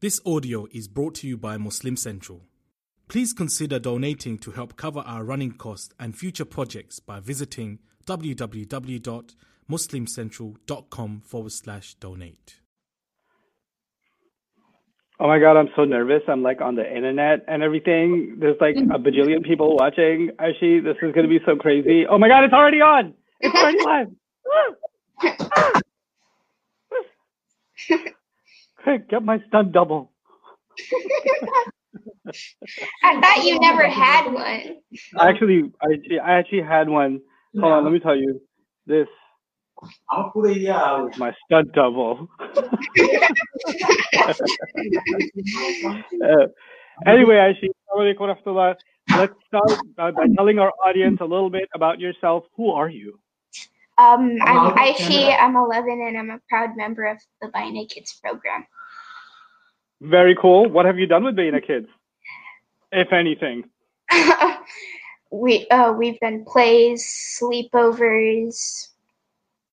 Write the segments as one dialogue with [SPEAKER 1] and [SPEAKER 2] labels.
[SPEAKER 1] This audio is brought to you by Muslim Central. Please consider donating to help cover our running costs and future projects by visiting www.muslimcentral.com forward slash donate.
[SPEAKER 2] Oh my god, I'm so nervous. I'm like on the internet and everything. There's like a bajillion people watching. Actually, this is gonna be so crazy. Oh my god, it's already on. It's already live. Quick, get my stunt double.
[SPEAKER 3] I thought you never had one.
[SPEAKER 2] Actually, I I actually had one. Hold on, let me tell you. This is my stunt double. Uh, anyway, actually, let's start by telling our audience a little bit about yourself. Who are you?
[SPEAKER 3] Um, I'm Aishi. I'm 11, and I'm a proud member of the Bayyinah Kids program.
[SPEAKER 2] Very cool. What have you done with Bayyinah Kids, if anything?
[SPEAKER 3] we uh, we've done plays, sleepovers,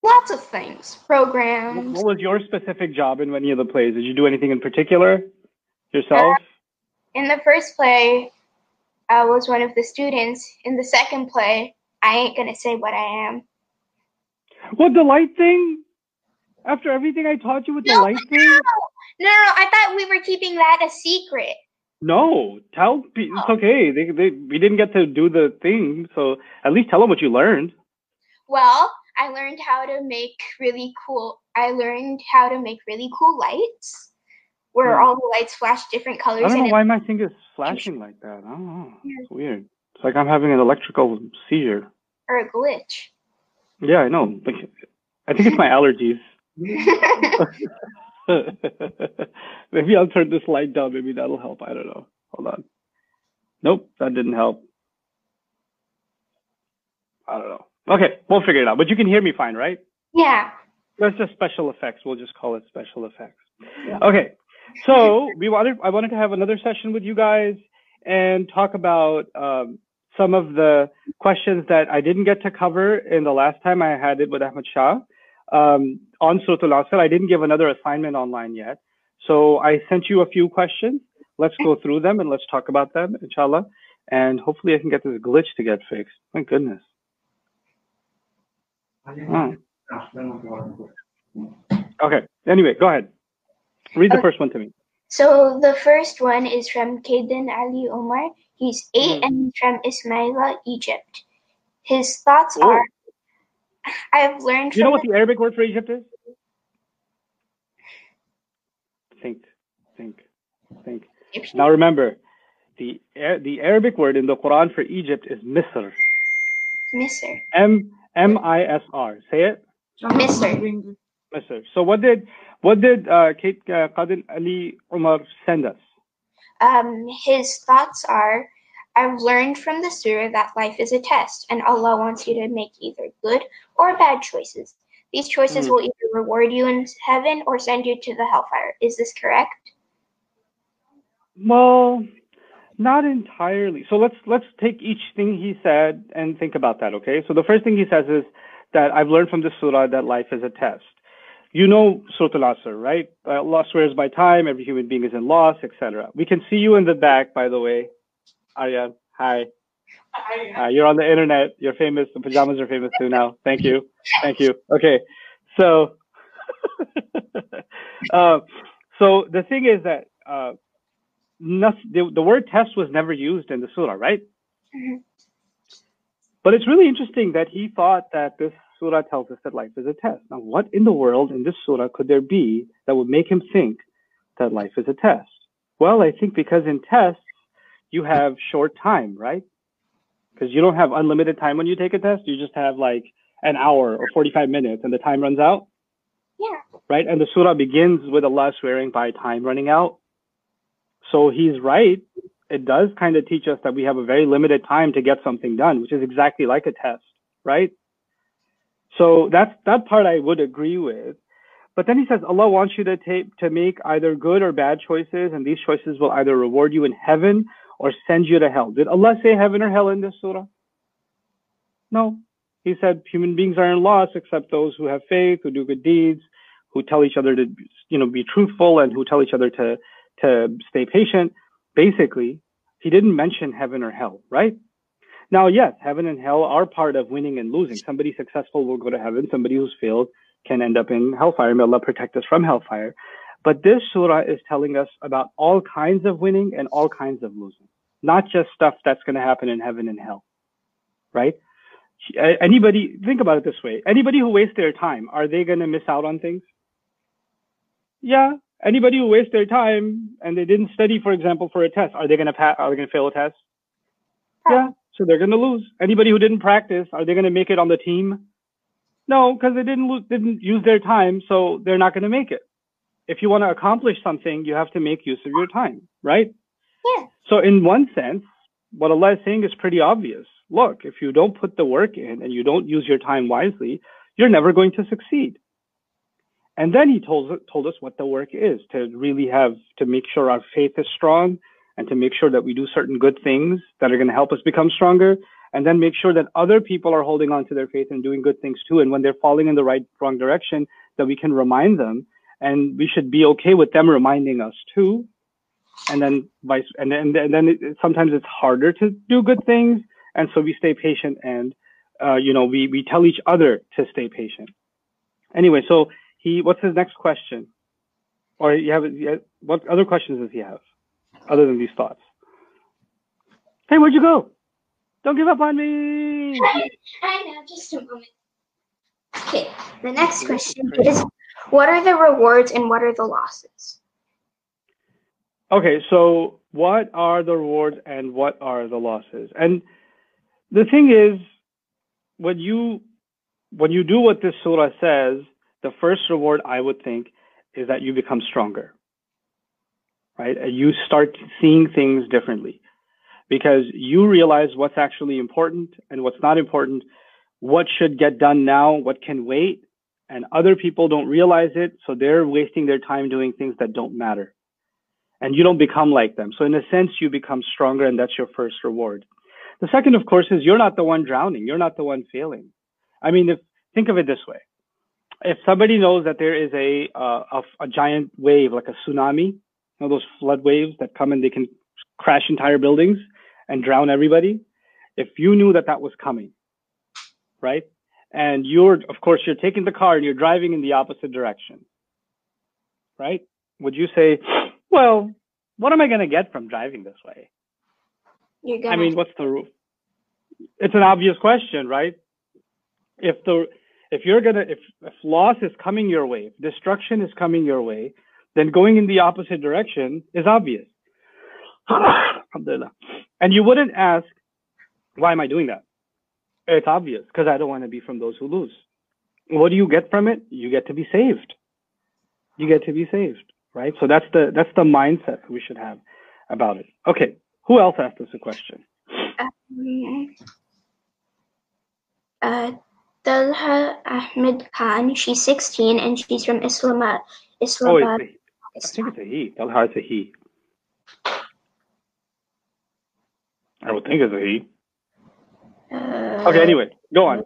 [SPEAKER 3] lots of things, programs.
[SPEAKER 2] What was your specific job in any of the plays? Did you do anything in particular yourself?
[SPEAKER 3] Uh, in the first play, I was one of the students. In the second play, I ain't gonna say what I am.
[SPEAKER 2] What the light thing? After everything I taught you with the
[SPEAKER 3] No,
[SPEAKER 2] light thing?
[SPEAKER 3] No, no, no, I thought we were keeping that a secret.
[SPEAKER 2] No, tell. pe- It's
[SPEAKER 3] Oh.
[SPEAKER 2] okay. They, they, we didn't get to do the thing, so at least tell them what you learned.
[SPEAKER 3] Well, I learned how to make really cool. I learned how to make really cool lights, where
[SPEAKER 2] Hmm.
[SPEAKER 3] all the lights flash different colors.
[SPEAKER 2] I don't
[SPEAKER 3] and
[SPEAKER 2] know why my thing is flashing like that. I don't know. It's weird. It's like I'm having an electrical seizure.
[SPEAKER 3] or a glitch.
[SPEAKER 2] Yeah, I know. Like, I think it's my allergies. maybe I'll turn this light down. Maybe that'll help. I don't know. Hold on. Nope, that didn't help. I don't know. Okay, we'll figure it out. But you can hear me fine, right?
[SPEAKER 3] yeah.
[SPEAKER 2] That's just special effects. We'll just call it special effects. Okay. So we wanted I wanted to have another session with you guys and talk about um, some of the questions that I didn't get to cover in the last time I had it with Ahmed Shah. Um, on Surah Al-Asr, I didn't give another assignment online yet. So I sent you a few questions. Let's go through them and let's talk about them, inshallah. And hopefully I can get this glitch to get fixed. My goodness. Oh. Okay. Anyway, go ahead. Read the
[SPEAKER 3] Okay.
[SPEAKER 2] first one to me.
[SPEAKER 3] So the first one is from Kaden Ali Omar. He's 8
[SPEAKER 2] Mm.
[SPEAKER 3] and he's from Ismailia, Egypt. His thoughts
[SPEAKER 2] Oh.
[SPEAKER 3] are I've learned
[SPEAKER 2] Do you know what the Arabic word for Egypt is? Think, think, think.
[SPEAKER 3] Egyptian
[SPEAKER 2] Now remember, the the Arabic word in the Quran for Egypt is Misr.
[SPEAKER 3] Misr.
[SPEAKER 2] M M I S R. Say it,
[SPEAKER 3] Misr.
[SPEAKER 2] Misr. So what did what did uh, Kate uh, Qadin Ali Umar send us?
[SPEAKER 3] Um, his thoughts are I've learned from the surah that life is a test and Allah wants you to make either good or bad choices. These choices
[SPEAKER 2] Mm.
[SPEAKER 3] will either reward you in heaven or send you to the hellfire. Is this correct?
[SPEAKER 2] Well, not entirely. So let's let's take each thing he said and think about that, okay? So the first thing he says is that I've learned from the surah that life is a test. You know Surah Al-Asr, right? Uh, Allah swears by time, every human being is in loss, etc. We can see you in the back, by the way. Arya, hi. Uh, you're on the internet. You're famous. The pajamas are famous too now. Thank you. Thank you. Okay. So, uh, so the thing is that uh, the, the word test was never used in the surah, right?
[SPEAKER 3] Mhm.
[SPEAKER 2] But it's really interesting that he thought that this surah tells us that life is a test. Now, what in the world in this surah could there be that would make him think that life is a test? Well, I think because in tests, you have short time, right? Because you don't have unlimited time when you take a test. You just have like an hour or 45 minutes and the time runs out,
[SPEAKER 3] Yeah.
[SPEAKER 2] right? And the surah begins with Allah swearing by time running out. So he's right. It does kind of teach us that we have a very limited time to get something done, which is exactly like a test, right? So that's that part I would agree with. But then he says Allah wants you to take to make either good or bad choices, and these choices will either reward you in heaven or send you to hell. Did Allah say heaven or hell in this surah? No. He said human beings are in loss except those who have faith, who do good deeds, who tell each other to you know be truthful and who tell each other to to stay patient. Basically, he didn't mention heaven or hell, right? Now, yes, heaven and hell are part of winning and losing. Somebody successful will go to heaven. Somebody who's failed can end up in hellfire. May Allah protect us from hellfire. But this surah is telling us about all kinds of winning and all kinds of losing, not just stuff that's going to happen in heaven and hell, right? Anybody, think about it this way. Anybody who wastes their time, are they going to miss out on things? Yeah. Anybody who wastes their time and they didn't study, for example, for a test, are they going to pass, are they going to fail a test? Yeah. So they're going to lose. Anybody who didn't practice, are they going to make it on the team? No, because they didn't lose, didn't use their time, so they're not going to make it. If you want to accomplish something, you have to make use of your time, right?
[SPEAKER 3] Yeah.
[SPEAKER 2] So in one sense, what Allah is saying is pretty obvious. Look, if you don't put the work in and you don't use your time wisely, you're never going to succeed. And then he told, told us what the work is to really have to make sure our faith is strong and to make sure that we do certain good things that are going to help us become stronger and then make sure that other people are holding on to their faith and doing good things too. And when they're falling in the right wrong direction that we can remind them. And we should be okay with them reminding us too. And then vice and then and then it, sometimes it's harder to do good things. And so we stay patient and uh, you know we we tell each other to stay patient. Anyway so he what's his next question? Or you have what other questions does he have other than these thoughts. Hey, where'd you go? Don't give up on me.
[SPEAKER 3] I know, just a moment. Okay, the next question is What are the rewards and what are the losses?
[SPEAKER 2] Okay, so what are the rewards and what are the losses? And the thing is, when you when you do what this surah says, the first reward I would think is that you become stronger right? You start seeing things differently because you realize what's actually important and what's not important, what should get done now, what can wait, and other people don't realize it, so they're wasting their time doing things that don't matter. And you don't become like them. So in a sense, you become stronger, and that's your first reward. The second, of course, is you're not the one drowning. You're not the one failing. I mean, if think of it this way: if somebody knows that there is a uh, a, a giant wave, like a tsunami, know, those flood waves that come and they can crash entire buildings and drown everybody. If you knew that that was coming, right? And you're, of course, you're taking the car and you're driving in the opposite direction, right? Would you say, well, what am I going to get from driving this way?
[SPEAKER 3] You're gonna...
[SPEAKER 2] I mean, what's the rule? It's an obvious question, right? If the if you're gonna if, if loss is coming your way, if destruction is coming your way, then going in the opposite direction is obvious. and you wouldn't ask, why am I doing that? It's obvious because I don't want to be from those who lose. What do you get from it? You get to be saved. You get to be saved, right? So that's the that's the mindset we should have about it. Okay, who else asked us a question?
[SPEAKER 3] Um, uh, Dalha Ahmed Khan. She's 16 and she's from Islamabad. Islamabad.
[SPEAKER 2] Oh, I think it's a he. Tell her it's a he. I would think it's a he.
[SPEAKER 3] Uh,
[SPEAKER 2] okay, anyway, go on.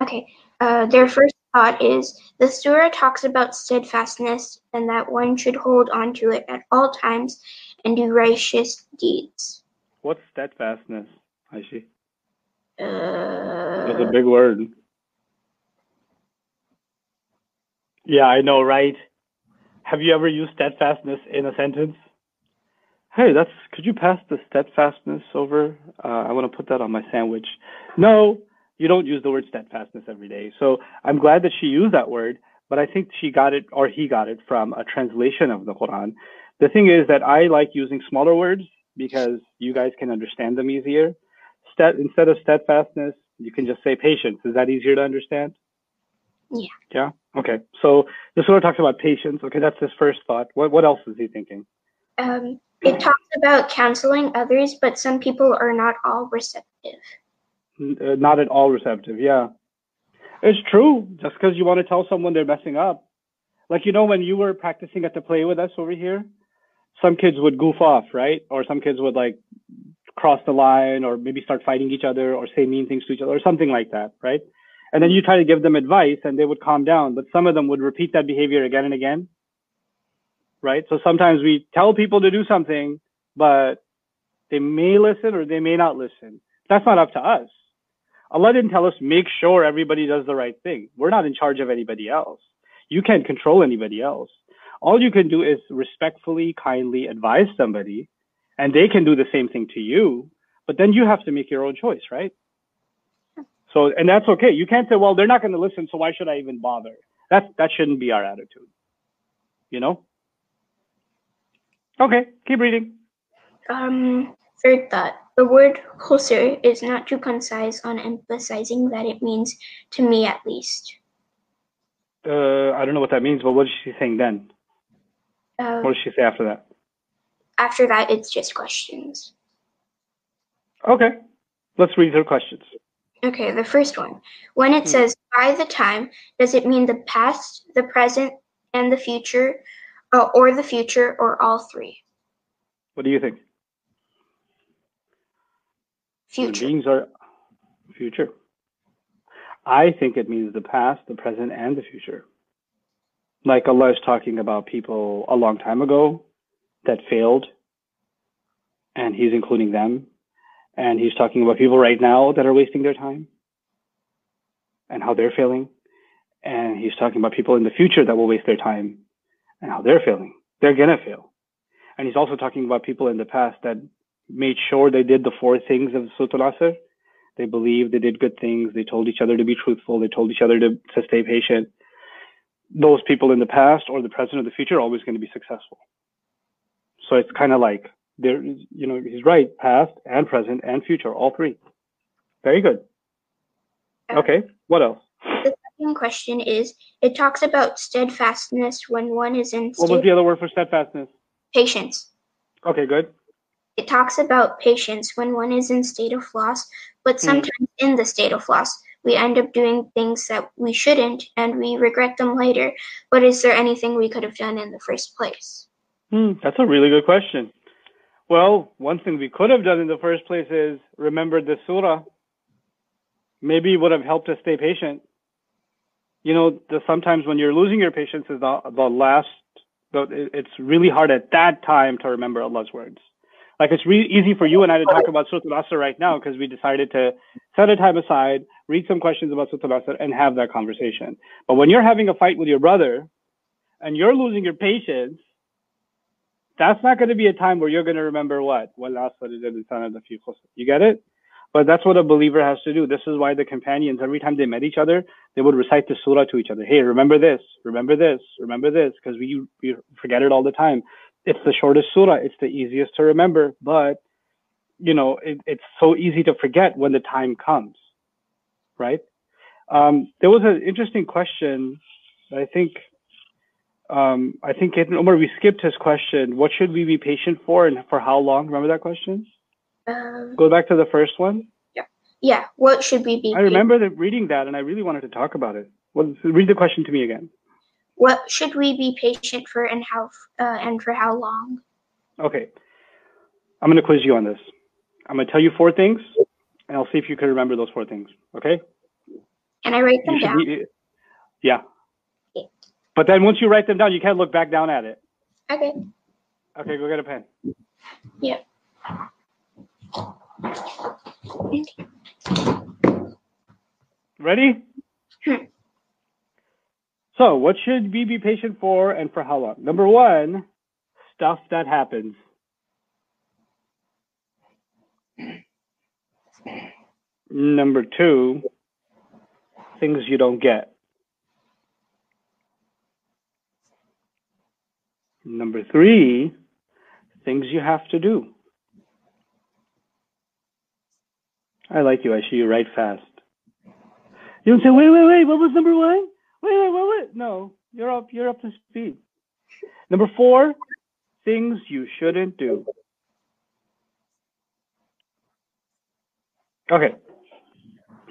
[SPEAKER 3] Okay. Uh, their first thought is the surah talks about steadfastness and that one should hold on to it at all times and do righteous deeds.
[SPEAKER 2] What's steadfastness, Aishi?
[SPEAKER 3] Uh,
[SPEAKER 2] That's a big word. Yeah, I know, right? Have you ever used steadfastness in a sentence? Hey, that's could you pass the steadfastness over? Uh, I want to put that on my sandwich. No, you don't use the word steadfastness every day. So I'm glad that she used that word, but I think she got it or he got it from a translation of the Quran. The thing is that I like using smaller words because you guys can understand them easier. Stead, instead of steadfastness, you can just say patience. Is that easier to understand?
[SPEAKER 3] Yeah.
[SPEAKER 2] Yeah. Okay. So this sort of talks about patience. Okay, that's his first thought. What what else is he thinking?
[SPEAKER 3] Um, it talks about counseling others, but some people are not all receptive.
[SPEAKER 2] Uh, not at all receptive. Yeah, it's true. Just because you want to tell someone they're messing up, like you know when you were practicing at the play with us over here, some kids would goof off, right? Or some kids would like cross the line, or maybe start fighting each other, or say mean things to each other, or something like that, right? And then you try to give them advice and they would calm down, but some of them would repeat that behavior again and again. right? So sometimes we tell people to do something, but they may listen or they may not listen. That's not up to us. Allah didn't tell us make sure everybody does the right thing. We're not in charge of anybody else. You can't control anybody else. All you can do is respectfully, kindly advise somebody, and they can do the same thing to you. But then you have to make your own choice, right? So, and that's okay. You can't say, well, they're not going to listen, so why should I even bother? That that shouldn't be our attitude. You know? Okay, keep reading.
[SPEAKER 3] Um, third thought. The word khusr is not too concise on emphasizing that it means, to me at least.
[SPEAKER 2] Uh, I don't know what that means, but what is she saying then?
[SPEAKER 3] Uh,
[SPEAKER 2] What does she say after that?
[SPEAKER 3] after that, it's just questions.
[SPEAKER 2] Okay, let's read her questions.
[SPEAKER 3] Okay, the first one. When it
[SPEAKER 2] Hmm.
[SPEAKER 3] says by the time, does it mean the past, the present, and the future, uh, or the future, or all three?
[SPEAKER 2] What do you think? Human
[SPEAKER 3] Future.
[SPEAKER 2] beings are future. I think it means the past, the present, and the future. Like Allah is talking about people a long time ago that failed, and He's including them. And He's talking about people right now that are wasting their time and how they're failing. And He's talking about people in the future that will waste their time and how they're failing. They're gonna fail. And He's also talking about people in the past that made sure they did the four things of al-Asr. They believed, they did good things, they told each other to be truthful, they told each other to, to stay patient. Those people in the past or the present or the future are always going to be successful. So it's kind of like there, you know, he's right, past and present and future, all three. Very good.
[SPEAKER 3] Uh,
[SPEAKER 2] Okay, what else?
[SPEAKER 3] The second question is it talks about steadfastness when one is in
[SPEAKER 2] What was the other word for steadfastness?
[SPEAKER 3] patience.
[SPEAKER 2] Okay, good.
[SPEAKER 3] It talks about patience when one is in state of loss, but
[SPEAKER 2] Hmm.
[SPEAKER 3] sometimes in the state of loss, we end up doing things that we shouldn't and we regret them later. But is there anything we could have done in the first place?
[SPEAKER 2] Hmm, that's a really good question. Well, one thing we could have done in the first place is remember the surah. Maybe it would have helped us stay patient. You know, the, sometimes when you're losing your patience is the, the last, it's really hard at that time to remember Allah's words. Like it's really easy for you and I to talk about Surah Al-Asr right now because we decided to set a time aside, read some questions about Surah Al-Asr and have that conversation. But when you're having a fight with your brother and you're losing your patience, that's not going to be a time where you're going to remember what? You get it? But that's what a believer has to do. This is why the companions, every time they met each other, they would recite the surah to each other. Hey, remember this, remember this, remember this, because we, we forget it all the time. It's the shortest surah. It's the easiest to remember, but you know, it, it's so easy to forget when the time comes, right? Um, there was an interesting question. I think um, I think Caitlin Omar, we skipped his question. What should we be patient for and for how long? Remember that question?
[SPEAKER 3] Um,
[SPEAKER 2] Go back to the first one.
[SPEAKER 3] yeah, Yeah. what should we be?
[SPEAKER 2] I remember that reading that and I really wanted to talk about it. Well, read the question to me again.
[SPEAKER 3] What should we be patient for, and how uh, and for how long?
[SPEAKER 2] Okay. I'm going to quiz you on this. I'm going to tell you four things and I'll see if you can remember those four things. Okay?
[SPEAKER 3] Can I write them down?
[SPEAKER 2] re- yeah. But then once you write them down, you can't look back down at it.
[SPEAKER 3] Okay.
[SPEAKER 2] Okay, go get a pen.
[SPEAKER 3] Yeah.
[SPEAKER 2] Ready?
[SPEAKER 3] Hmm.
[SPEAKER 2] So, what should we be patient for and for how long? Number one, stuff that happens. Number two, things you don't get. Number three, things you have to do. I like you. I see you write fast. You don't say, wait, wait, wait, what was number one? Wait, wait, wait, wait. No, you're up, you're up to speed. Number four, things you shouldn't do. Okay.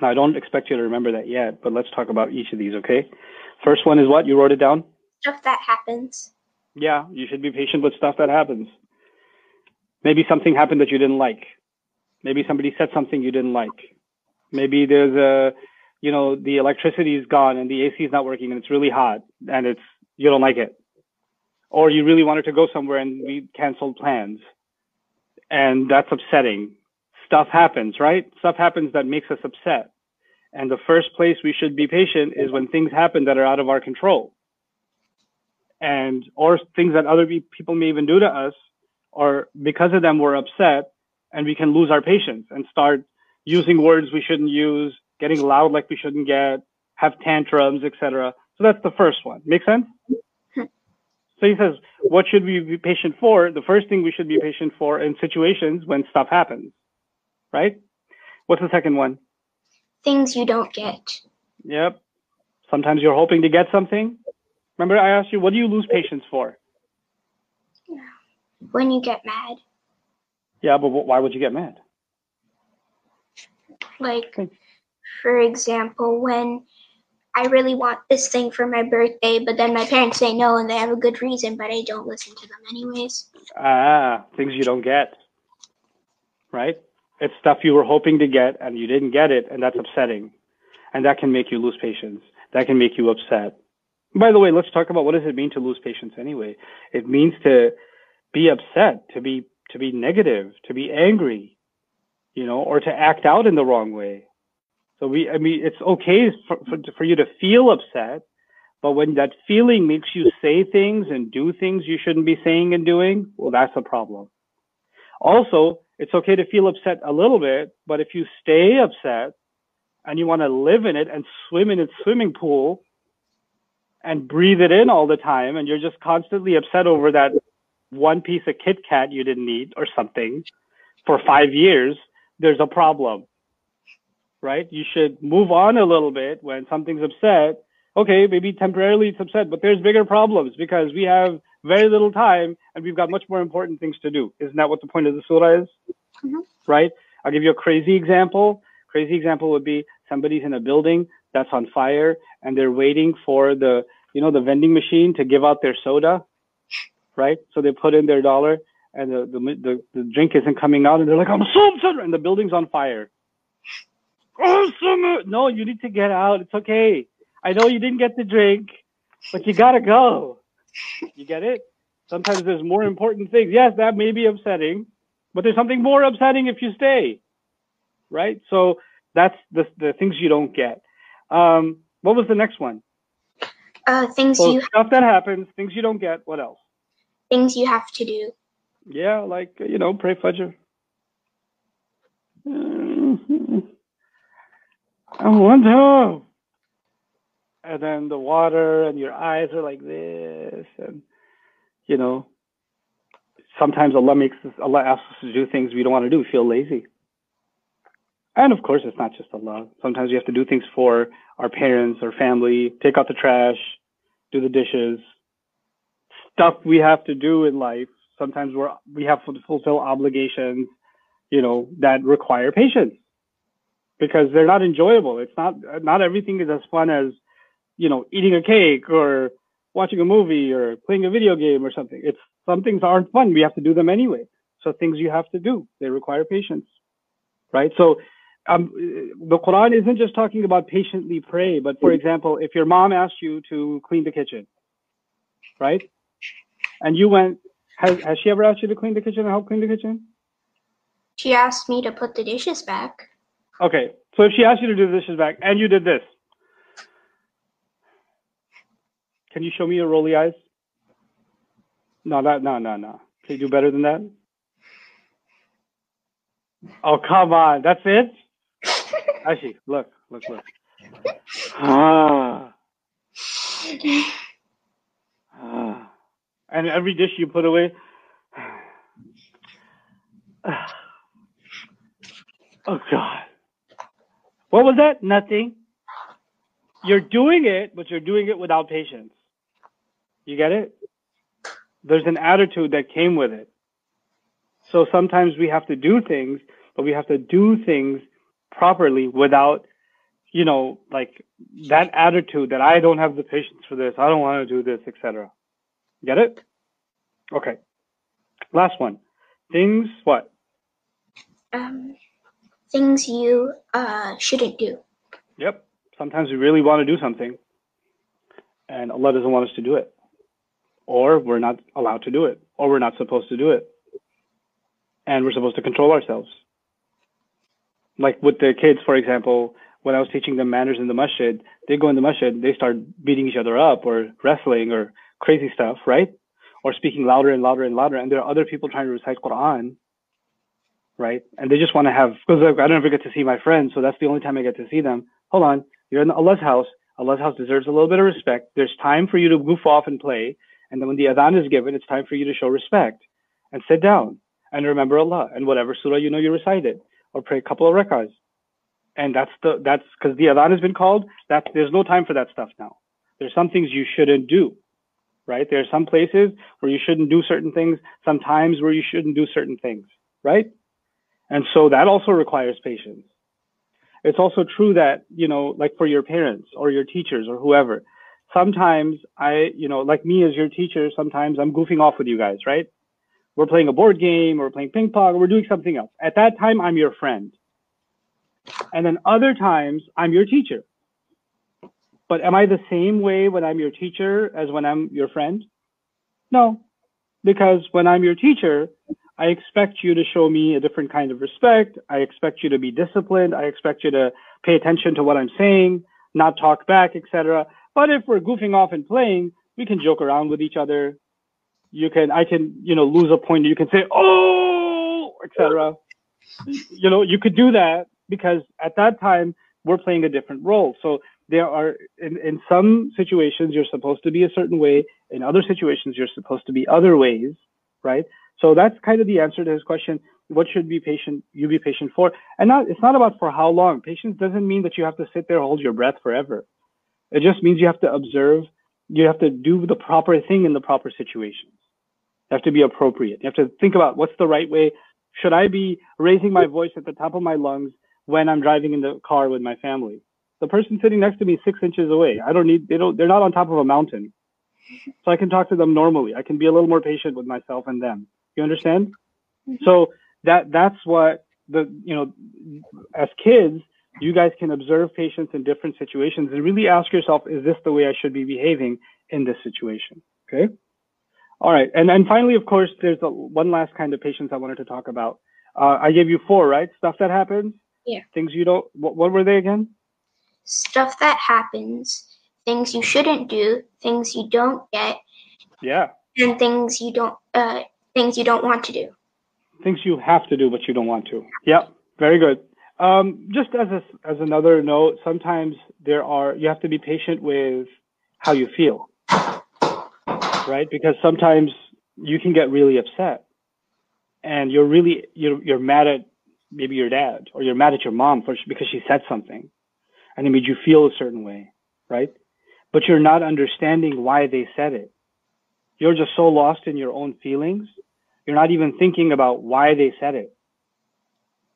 [SPEAKER 2] Now, I don't expect you to remember that yet, but let's talk about each of these, okay? First one is what? You wrote it down?
[SPEAKER 3] Stuff that happens.
[SPEAKER 2] Yeah, you should be patient with stuff that happens. Maybe something happened that you didn't like. Maybe somebody said something you didn't like. Maybe there's a, you know, the electricity is gone and the AC is not working and it's really hot and it's, you don't like it. or you really wanted to go somewhere and we canceled plans. And that's upsetting. Stuff happens, right? Stuff happens that makes us upset. And the first place we should be patient is when things happen that are out of our control. And, or things that other people may even do to us, or because of them we're upset and we can lose our patience and start using words we shouldn't use, getting loud like we shouldn't get, have tantrums, etc. So that's the first one. Make sense? Hmm. So he says, what should we be patient for? The first thing we should be patient for in situations when stuff happens, right? What's the second one?
[SPEAKER 3] Things you don't get.
[SPEAKER 2] Yep. Sometimes you're hoping to get something. Remember, I asked you, what do you lose patience for?
[SPEAKER 3] When you get mad.
[SPEAKER 2] Yeah, but why would you get mad?
[SPEAKER 3] Like, for example, when I really want this thing for my birthday, but then my parents say no and they have a good reason, but I don't listen to them anyways.
[SPEAKER 2] Ah, things you don't get. Right? It's stuff you were hoping to get and you didn't get it, and that's upsetting. And that can make you lose patience. That can make you upset. By the way, let's talk about what does it mean to lose patience anyway? It means to be upset, to be to be negative, to be angry, you know, or to act out in the wrong way. So we, I mean, it's okay for, for, for you to feel upset, but when that feeling makes you say things and do things you shouldn't be saying and doing, well, that's a problem. Also, it's okay to feel upset a little bit, but if you stay upset and you want to live in it and swim in its swimming pool and breathe it in all the time, and you're just constantly upset over that one piece of Kit Kat you didn't eat or something for five years, there's a problem right? You should move on a little bit when something's upset. Okay, maybe temporarily it's upset, but there's bigger problems because we have very little time and we've got much more important things to do. Isn't that what the point of the surah is? Mm-hmm. Right? I'll give you a crazy example. Crazy example would be somebody's in a building that's on fire and they're waiting for the, you know, the vending machine to give out their soda, right? So they put in their dollar and the, the, the, the drink isn't coming out and they're like, I'm so upset and the building's on fire. No, you need to get out. It's okay. I know you didn't get the drink, but you gotta go. You get it? Sometimes there's more important things. Yes, that may be upsetting, but there's something more upsetting if you stay. Right? So that's the the things you don't get. Um, what was the next one?
[SPEAKER 3] Uh, things
[SPEAKER 2] so
[SPEAKER 3] you
[SPEAKER 2] stuff that happens, things you don't get. What else?
[SPEAKER 3] Things you have to do.
[SPEAKER 2] Yeah, like you know, pray Fajr. I want to. And then the water and your eyes are like this, and you know, sometimes Allah makes us, Allah asks us to do things we don't want to do, We feel lazy. And of course, it's not just Allah. Sometimes we have to do things for our parents or family, take out the trash, do the dishes, stuff we have to do in life. Sometimes we're we have to fulfill obligations, you know, that require patience because they're not enjoyable. It's not not everything is as fun as you know eating a cake or watching a movie or playing a video game or something. It's some things aren't fun. We have to do them anyway. So things you have to do they require patience, right? So um, the Quran isn't just talking about patiently pray, but for example, if your mom asked you to clean the kitchen, right, and you went, has has she ever asked you to clean the kitchen and help clean the kitchen?
[SPEAKER 3] She asked me to put the dishes back.
[SPEAKER 2] Okay, so if she asked you to do the dishes back and you did this, can you show me your rolly eyes? No, that no, no, no. Can you do better than that? Oh, come on. That's it? Actually, look, look, look. Ah. ah. And every dish you put away. oh, God. What was that? Nothing. You're doing it, but you're doing it without patience. You get it? There's an attitude that came with it. So sometimes we have to do things, but we have to do things properly without, you know, like that attitude that I don't have the patience for this, I don't want to do this, etc. Get it? Okay. Last one. Things what?
[SPEAKER 3] Um things you uh, shouldn't do.
[SPEAKER 2] Yep. Sometimes we really want to do something, and Allah doesn't want us to do it. or we're not allowed to do it, or we're not supposed to do it. And we're supposed to control ourselves. Like with the kids, for example, when I was teaching them manners in the masjid, they go in the masjid, they start beating each other up or wrestling or crazy stuff, right? Or speaking louder and louder and louder. And there are other people trying to recite Quran, right? And they just want to have, because I don't ever get to see my friends, so that's the only time I get to see them. Hold on, you're in Allah's house. Allah's house deserves a little bit of respect. There's time for you to goof off and play. And then when the adhan is given, it's time for you to show respect and sit down and remember Allah and whatever surah you know you recite it or pray a couple of rakahs. And that's the, that's because the adhan has been called. That there's no time for that stuff now. There's some things you shouldn't do, right? There are some places where you shouldn't do certain things, some times where you shouldn't do certain things, right? And so that also requires patience. It's also true that, you know, like for your parents or your teachers or whoever, sometimes I, you know, like me as your teacher, sometimes I'm goofing off with you guys, right? We're playing a board game or we're playing ping pong or we're doing something else. At that time, I'm your friend. And then other times, I'm your teacher. But am I the same way when I'm your teacher as when I'm your friend? No, because when I'm your teacher, I expect you to show me a different kind of respect. I expect you to be disciplined. I expect you to pay attention to what I'm saying, not talk back, etc. But if we're goofing off and playing, we can joke around with each other. You can, I can, you know, lose a point. You can say, oh, etc. You know, you could do that because at that time we're playing a different role. So there are, in, in some situations, you're supposed to be a certain way. In other situations, you're supposed to be other ways, right? So that's kind of the answer to his question. What should be patient you be patient for? And not it's not about for how long. Patience doesn't mean that you have to sit there hold your breath forever. It just means you have to observe. You have to do the proper thing in the proper situations. You have to be appropriate. You have to think about what's the right way. Should I be raising my voice at the top of my lungs when I'm driving in the car with my family? The person sitting next to me six inches away. I don't need. They don't. They're not on top of a mountain, so I can talk to them normally. I can be a little more patient with myself and them. You understand? Mm-hmm. So that that's what the you know, as kids, you guys can observe patience in different situations and really ask yourself, is this the way I should be behaving in this situation? Okay. All right. And then finally, of course, there's a, one last kind of patience I wanted to talk about. Uh, I gave you four, right? Stuff that happens.
[SPEAKER 3] Yeah.
[SPEAKER 2] Things you don't. What, what were they again?
[SPEAKER 3] Stuff that happens. Things you shouldn't do. Things you don't get.
[SPEAKER 2] Yeah.
[SPEAKER 3] And things you don't. Uh, things you don't want to do.
[SPEAKER 2] Things you have to do, but you don't want to. Yeah. Very good. Um, just as a, as another note, sometimes there are you have to be patient with how you feel, right? Because sometimes you can get really upset, and you're really you're you're mad at maybe your dad or you're mad at your mom for because she said something, and it made you feel a certain way, right? But you're not understanding why they said it. You're just so lost in your own feelings. You're not even thinking about why they said it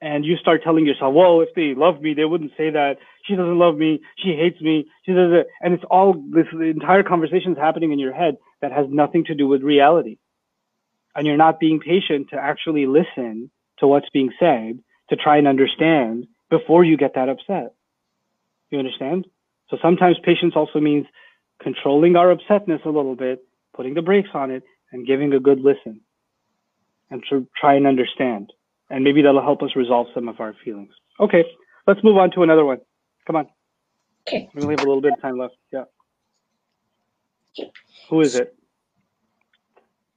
[SPEAKER 2] and you start telling yourself, well, if they love me, they wouldn't say that. She doesn't love me. She hates me. She does it. And it's all this entire conversation is happening in your head that has nothing to do with reality. And you're not being patient to actually listen to what's being said to try and understand before you get that upset. You understand? So sometimes patience also means controlling our upsetness a little bit, putting the brakes on it, and giving a good listen and to try and understand and maybe that'll help us resolve some of our feelings. Okay, let's move on to another one. Come on.
[SPEAKER 3] Okay.
[SPEAKER 2] We only have a little bit of time left. Yeah. Okay. Who is it?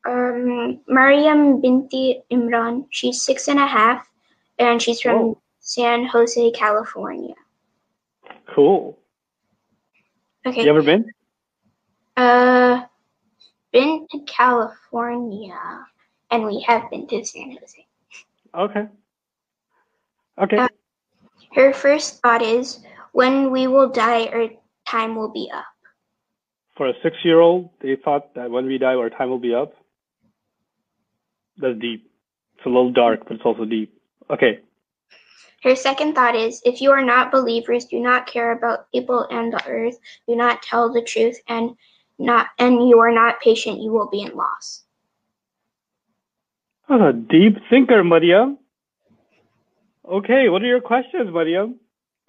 [SPEAKER 3] Um, Mariam Binti Imran. She's six and a half, and she's from oh. San Jose, California.
[SPEAKER 2] Cool.
[SPEAKER 3] Okay.
[SPEAKER 2] You ever been?
[SPEAKER 3] Uh, been to California, and we have been to San Jose.
[SPEAKER 2] Okay. Okay.
[SPEAKER 3] Uh, her first thought is, when we will die, our time will be up.
[SPEAKER 2] For a six year old, they thought that when we die, our time will be up. That's deep. It's a little dark, but it's also deep. Okay.
[SPEAKER 3] Her second thought is, if you are not believers, do not care about people and the earth, do not tell the truth, and not and you are not patient, you will be in loss.
[SPEAKER 2] What a deep thinker, Mariam. Okay, what are your questions, Mariam?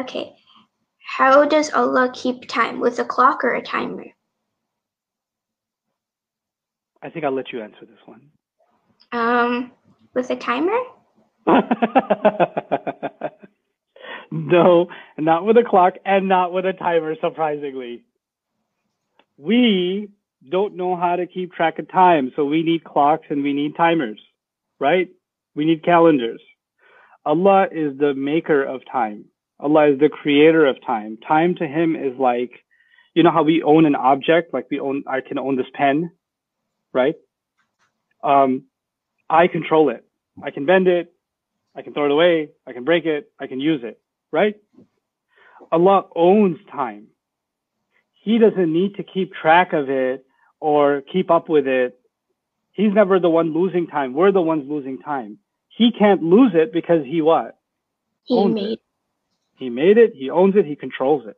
[SPEAKER 3] Okay. How does Allah keep time? With a clock or a timer?
[SPEAKER 2] I think I'll let you answer this one.
[SPEAKER 3] Um, with a timer?
[SPEAKER 2] no, not with a clock and not with a timer, surprisingly. We don't know how to keep track of time, so we need clocks and we need timers, right? We need calendars. Allah is the maker of time. Allah is the creator of time. Time to him is like, you know how we own an object, like we own, I can own this pen, right? Um, I control it. I can bend it. I can throw it away. I can break it. I can use it, right? Allah owns time. He doesn't need to keep track of it or keep up with it. He's never the one losing time. We're the ones losing time. He can't lose it because he what?
[SPEAKER 3] He made.
[SPEAKER 2] it. He made it. He owns it. He controls it.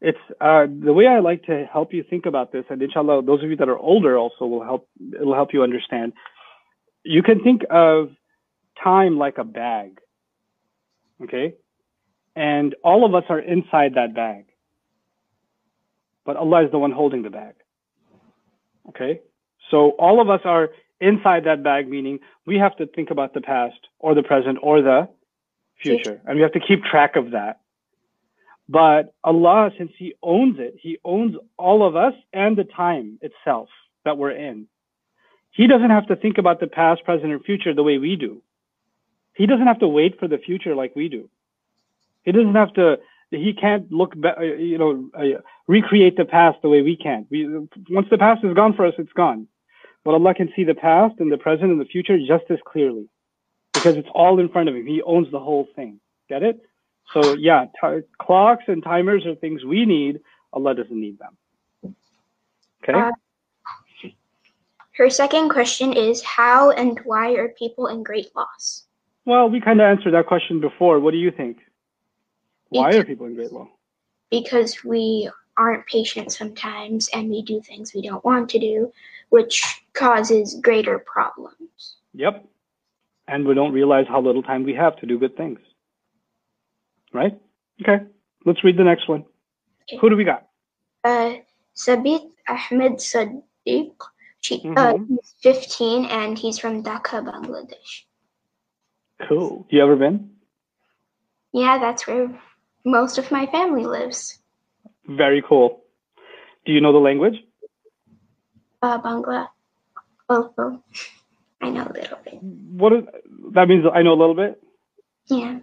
[SPEAKER 2] It's uh, the way I like to help you think about this, and inshallah, those of you that are older also will help. It'll help you understand. You can think of time like a bag, okay? And all of us are inside that bag, but Allah is the one holding the bag, okay? So all of us are inside that bag, meaning we have to think about the past or the present or the future, and we have to keep track of that. But Allah, since He owns it, He owns all of us and the time itself that we're in. He doesn't have to think about the past, present, and future the way we do. He doesn't have to wait for the future like we do. He doesn't have to. He can't look back, you know, uh, recreate the past the way we can. We once the past is gone for us, it's gone. But Allah can see the past and the present and the future just as clearly because it's all in front of Him. He owns the whole thing. Get it? So yeah, t- clocks and timers are things we need. Allah doesn't need them. Okay.
[SPEAKER 3] Uh, Her second question is How and why are people in great loss?
[SPEAKER 2] well, we kind of answered that question before. What do you think? Why are people in great law?
[SPEAKER 3] Because we aren't patient sometimes and we do things we don't want to do, which causes greater problems.
[SPEAKER 2] Yep. And we don't realize how little time we have to do good things. Right? Okay. Let's read the next one.
[SPEAKER 3] Okay.
[SPEAKER 2] Who do we got?
[SPEAKER 3] Uh, Sabit Ahmed Sadiq, she, uh,
[SPEAKER 2] Mhm.
[SPEAKER 3] he's 15 and he's from Dhaka, Bangladesh.
[SPEAKER 2] Cool. You ever been?
[SPEAKER 3] Yeah, that's where most of my family lives.
[SPEAKER 2] Very cool. Do you know the language?
[SPEAKER 3] Uh, Bangla. Oh, I know a little bit.
[SPEAKER 2] What is that means I know a little bit?
[SPEAKER 3] Yeah.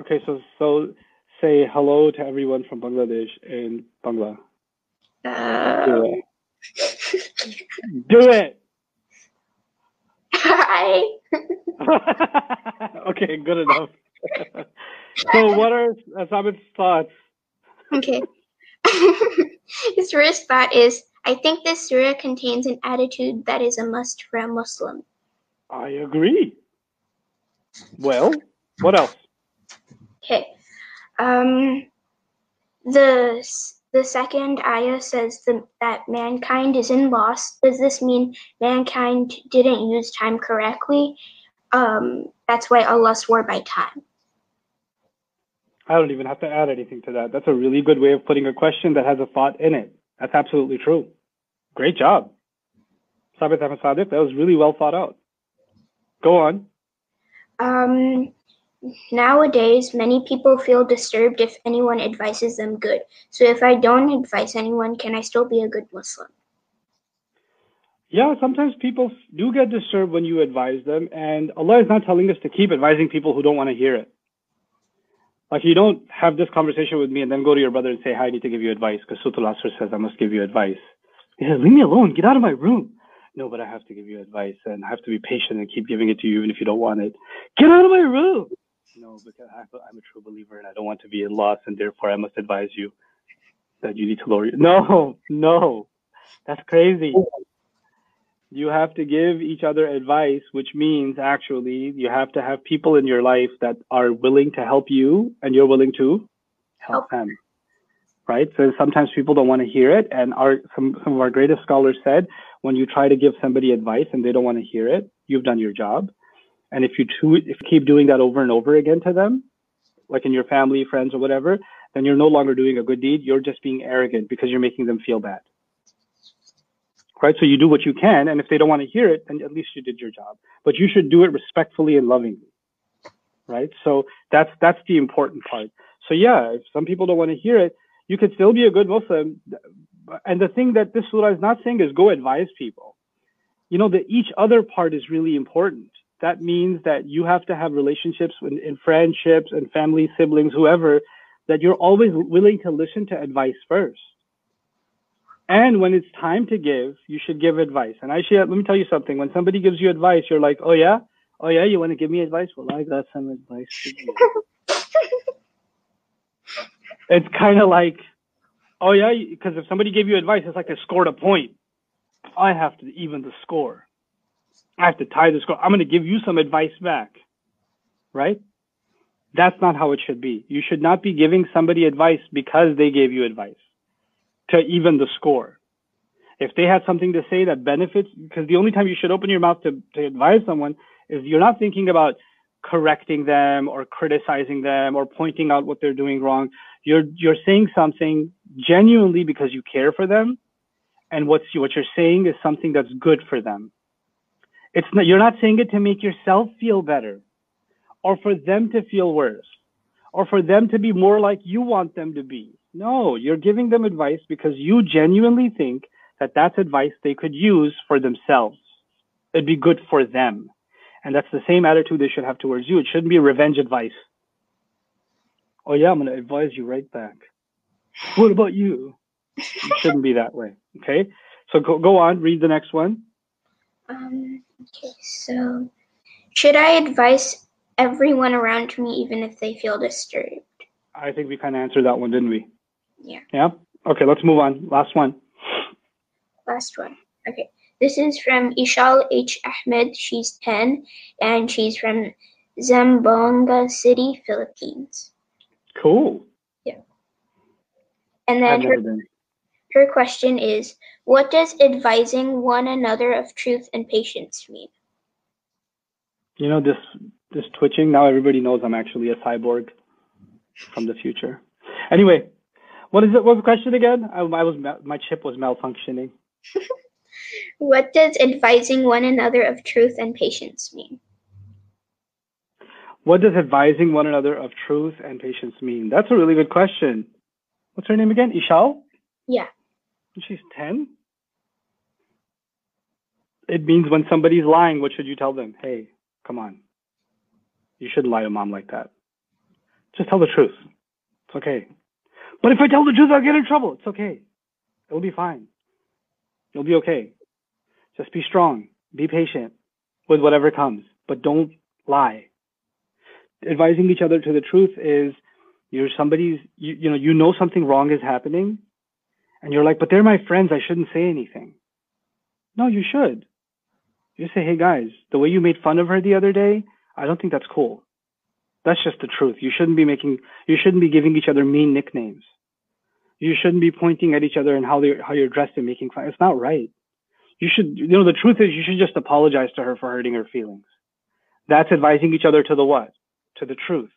[SPEAKER 2] Okay, so so say hello to everyone from Bangladesh in Bangla.
[SPEAKER 3] Uh,
[SPEAKER 2] Do it. Do it.
[SPEAKER 3] hi.
[SPEAKER 2] okay, good enough. so what are Samit's thoughts?
[SPEAKER 3] Okay. His first thought is I think this surah contains an attitude that is a must for a Muslim.
[SPEAKER 2] I agree. Well, what else?
[SPEAKER 3] Okay. Um, the the second ayah says the, that mankind is in loss. Does this mean mankind didn't use time correctly? Um, that's why Allah swore by time.
[SPEAKER 2] I don't even have to add anything to that. That's a really good way of putting a question that has a thought in it. That's absolutely true. Great job. Sabit Ahmed Sadiq, that was really well thought out. Go on.
[SPEAKER 3] Um, nowadays, many people feel disturbed if anyone advises them good. So if I don't advise anyone, can I still be a good Muslim?
[SPEAKER 2] Yeah, sometimes people do get disturbed when you advise them, and Allah is not telling us to keep advising people who don't want to hear it. Like you don't have this conversation with me and then go to your brother and say, "Hi, I need to give you advice," because Sutul says I must give you advice. He says, leave me alone. Get out of my room. No, but I have to give you advice, and I have to be patient and keep giving it to you even if you don't want it. Get out of my room. No, because I'm a true believer and I don't want to be in loss, and therefore I must advise you that you need to lower. Your... No, no, that's crazy oh, you have to give each other advice, which means actually you have to have people in your life that are willing to help you and you're willing to help them. Right? So sometimes people don't want to hear it. And our some, some of our greatest scholars said when you try to give somebody advice and they don't want to hear it, you've done your job. And if you, if you keep doing that over and over again to them, like in your family, friends, or whatever, then you're no longer doing a good deed. You're just being arrogant because you're making them feel bad. Right? So you do what you can, and if they don't want to hear it, then at least you did your job. But you should do it respectfully and lovingly, right? So that's that's the important part. So yeah, if some people don't want to hear it, you could still be a good Muslim. And the thing that this surah is not saying is go advise people. You know, the each other part is really important. That means that you have to have relationships in, in friendships and family, siblings, whoever, that you're always willing to listen to advice first and when it's time to give, you should give advice. And actually, let me tell you something. When somebody gives you advice, you're like, oh yeah, oh yeah, you want to give me advice? Well, I got some advice for you. it's kind of like, oh yeah, because if somebody gave you advice, it's like they scored a point. I have to even the score. I have to tie the score. I'm going to give you some advice back, right? That's not how it should be. You should not be giving somebody advice because they gave you advice to even the score. If they had something to say that benefits, because the only time you should open your mouth to, to advise someone is you're not thinking about correcting them or criticizing them or pointing out what they're doing wrong. You're you're saying something genuinely because you care for them, and what's what you're saying is something that's good for them. It's not you're not saying it to make yourself feel better, or for them to feel worse, or for them to be more like you want them to be. No, you're giving them advice because you genuinely think that that's advice they could use for themselves. It'd be good for them. And that's the same attitude they should have towards you. It shouldn't be revenge advice. Oh yeah, I'm going to advise you right back. What about you? It shouldn't be that way. Okay. So go, go on, read the next one.
[SPEAKER 3] Um, okay, so should I advise everyone around me even if they feel disturbed?
[SPEAKER 2] I think we kind of answered that one, didn't we?
[SPEAKER 3] Yeah.
[SPEAKER 2] Yeah. Okay, let's move on. Last one.
[SPEAKER 3] Last one. Okay. This is from Ishal H. Ahmed. She's 10 and she's from Zamboanga City, Philippines.
[SPEAKER 2] Cool.
[SPEAKER 3] Yeah. And then her, her question is What does advising one another of truth and patience mean?
[SPEAKER 2] You know, this this twitching, now everybody knows I'm actually a cyborg from the future. Anyway, what is it? What was the question again? I, I was my chip was malfunctioning.
[SPEAKER 3] what does advising one another of truth and patience mean?
[SPEAKER 2] What does advising one another of truth and patience mean? That's a really good question. What's her name again? Ishal?
[SPEAKER 3] Yeah.
[SPEAKER 2] She's 10? It means when somebody's lying, what should you tell them? Hey, come on. You shouldn't lie to mom like that. Just tell the truth. It's okay. But if I tell the truth, I'll get in trouble. It's okay. It'll be fine. You'll be okay. Just be strong. Be patient with whatever comes, but don't lie. Advising each other to the truth is you're somebody's, you, you know, you know something wrong is happening and you're like, but they're my friends. I shouldn't say anything. No, you should. You say, hey guys, the way you made fun of her the other day, I don't think that's cool. That's just the truth. You shouldn't be making, you shouldn't be giving each other mean nicknames. You shouldn't be pointing at each other and how they how you're dressed and making fun. It's not right. You should, you know, the truth is you should just apologize to her for hurting her feelings. That's advising each other to the what? To the truth.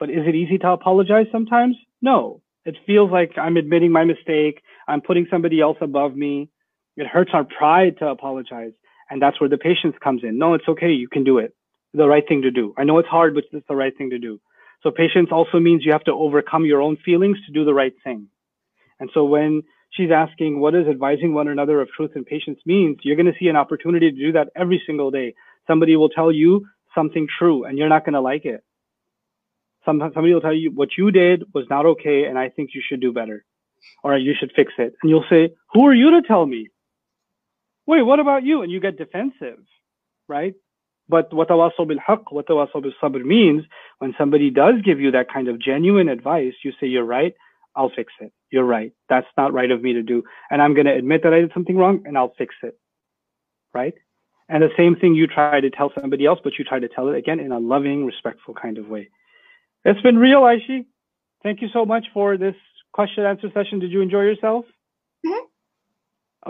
[SPEAKER 2] But is it easy to apologize sometimes? No. It feels like I'm admitting my mistake. I'm putting somebody else above me. It hurts our pride to apologize. And that's where the patience comes in. No, it's okay. You can do it the right thing to do. I know it's hard, but it's the right thing to do. So patience also means you have to overcome your own feelings to do the right thing. And so when she's asking what does advising one another of truth and patience means, you're going to see an opportunity to do that every single day. Somebody will tell you something true and you're not going to like it. Some, somebody will tell you what you did was not okay and I think you should do better or you should fix it. And you'll say, who are you to tell me? Wait, what about you? And you get defensive, right? But what tawasaw bil what sabr means when somebody does give you that kind of genuine advice, you say, you're right, I'll fix it. You're right. That's not right of me to do. And I'm going to admit that I did something wrong and I'll fix it. Right. And the same thing you try to tell somebody else, but you try to tell it again in a loving, respectful kind of way. It's been real, Aishi. Thank you so much for this question answer session. Did you enjoy yourself?
[SPEAKER 3] Mm -hmm.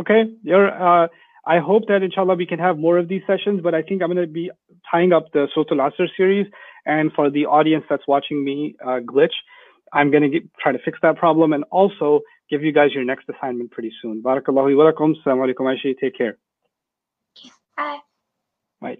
[SPEAKER 2] Okay. You're, uh, I hope that inshallah we can have more of these sessions, but I think I'm going to be tying up the Suratul Asr series. And for the audience that's watching me uh, glitch, I'm going to try to fix that problem. And also give you guys your next assignment pretty soon. Barakallahu wa lakum. Assalamu alaikum. Take care.
[SPEAKER 3] Bye.
[SPEAKER 2] Bye.